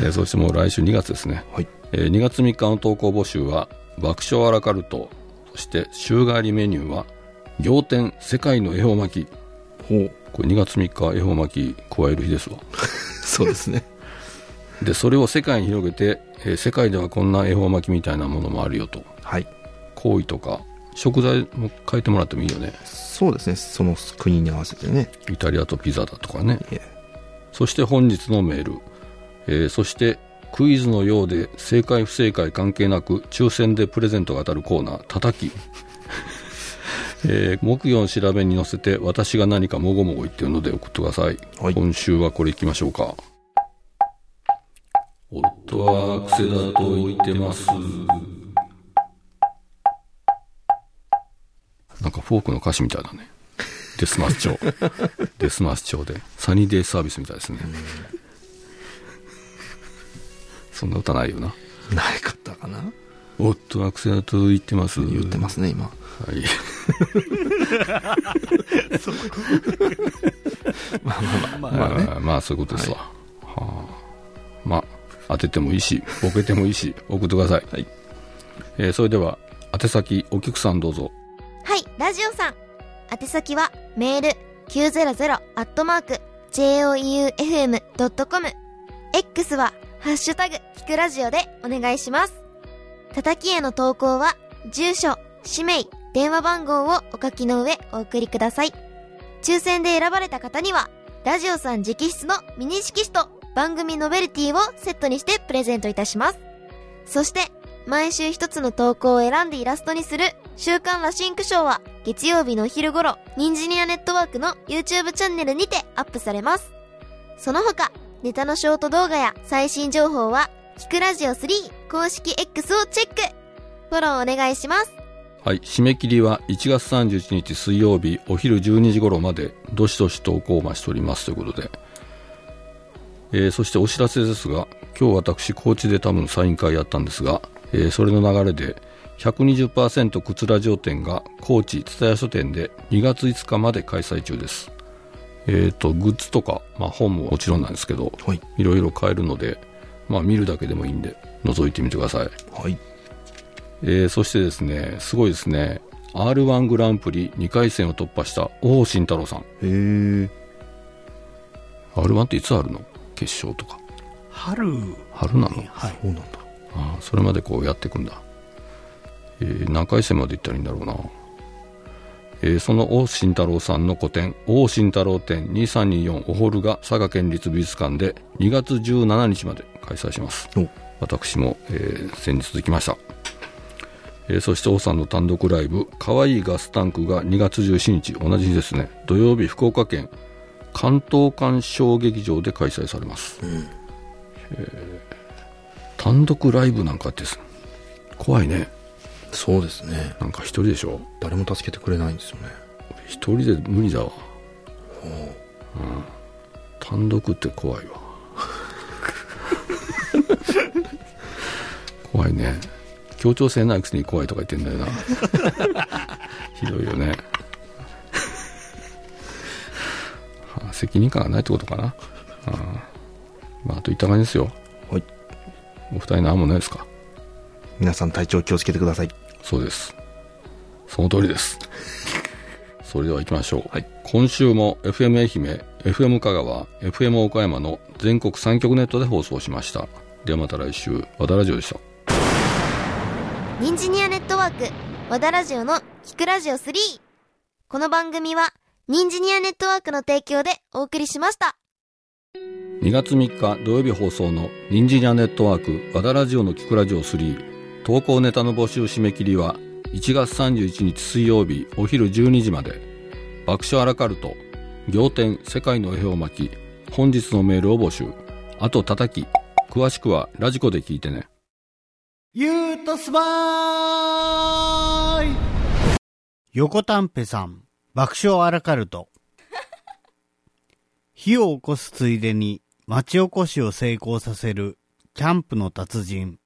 えーそしてもう来週2月ですね。はい。えー2月3日の投稿募集は、爆笑アラカルト、そして週替わりメニューは、仰天世界の恵方巻き。ほう。これ2月3日恵方巻き加える日ですわ。そうですね。で、それを世界に広げて、えー世界ではこんな恵方巻きみたいなものもあるよと。はい。行為とか、食材も変えてもらってもいいよね。そうですね。その国に合わせてね。イタリアとピザだとかね。えそして本日のメール。えーそしてクイズのようで正解不正解関係なく抽選でプレゼントが当たるコーナー、叩き。えー木曜の調べに乗せて私が何かもごもご言ってるので送ってください。はい今週はこれ行きましょうか。夫は癖だと言ってます。なんかフォークの歌詞みたいだね。デスマス調。デスマス調で。サニーデイサービスみたいですね。そんな歌ないよな。ないかったかな？夫は癖だと言ってます。言ってますね、今。はい。まあまあまあ。まあね。まあ、まあそういうことですわ。はあ、まあ、当ててもいいし、ボケてもいいし、送ってください。はい。えーそれでは、宛先、お菊さんどうぞ。はい、ラジオさん。宛先は、メール、900-joeufm.com。X は、ハッシュタグ、聞くラジオでお願いします。叩きへの投稿は、住所、氏名、電話番号をお書きの上お送りください。抽選で選ばれた方には、ラジオさん直筆のミニ色紙と番組ノベルティをセットにしてプレゼントいたします。そして、毎週一つの投稿を選んでイラストにする週刊ラシンクショーは月曜日のお昼頃、ニンジニアネットワークの YouTube チャンネルにてアップされます。その他、ネタのショート動画や最新情報は、キクラジオ3公式 X をチェックフォローお願いします。はい、締め切りは1月31日水曜日お昼12時頃まで、どしどし投稿を待ちしておりますということで。えーそしてお知らせですが、今日私、高知で多分サイン会やったんですが、えーそれの流れで、120%靴ラジオ店が高知蔦屋書店で2月5日まで開催中です。えっ、と、グッズとか、まあ本ももちろんなんですけど、はい。いろいろ買えるので、まあ見るだけでもいいんで、覗いてみてください。はい。えーそしてですね、すごいですね、R1 グランプリ2回戦を突破した王慎太郎さん。へえ。R1 っていつあるの？決勝とか。春春なの？はいそうなんだ。ああそれまでこうやっていくんだ。えー何回戦まで行ったらいいんだろうな。えーその王慎太郎さんの個展、王慎太郎展2324オホールが佐賀県立美術館で2月17日まで開催します。お私も、えー先日行きました。えーそして王さんの単独ライブ、かわいいガスタンクが2月17日、同じ日ですね、土曜日、福岡県関東館小劇場で開催されます。えー単独ライブなんかってす怖いね。そうですね。なんか一人でしょ？誰も助けてくれないんですよね。一人で無理だわ。うん単独って怖いわ。怖いね。協調性ないくせに怖いとか言ってんだよな。ひどいよね。はあ責任感がないってことかな。ああまあ、あといった感じですよ。はい。お二人何もないですか？皆さん体調気をつけてください。そうです。その通りです。それでは行きましょう。今週も FM 愛媛、FM 香川、FM 岡山の全国3局ネットで放送しました。ではまた来週、和田ラジオでした。ニンジニアネットワーク、和田ラジオのキクラジオ3。この番組は、ニンジニアネットワークの提供でお送りしました。2月3日土曜日放送のニンジニアネットワーク和田ラジオのキクラジオ3投稿ネタの募集締め切りは1月31日水曜日お昼12時まで。爆笑アラカルト仰天世界の絵を巻き本日のメールを募集。あと叩き詳しくはラジコで聞いてね。ゆうとすばーい。横たんぺさん、爆笑アラカルト。火を起こすついでに町おこしを成功させるキャンプの達人、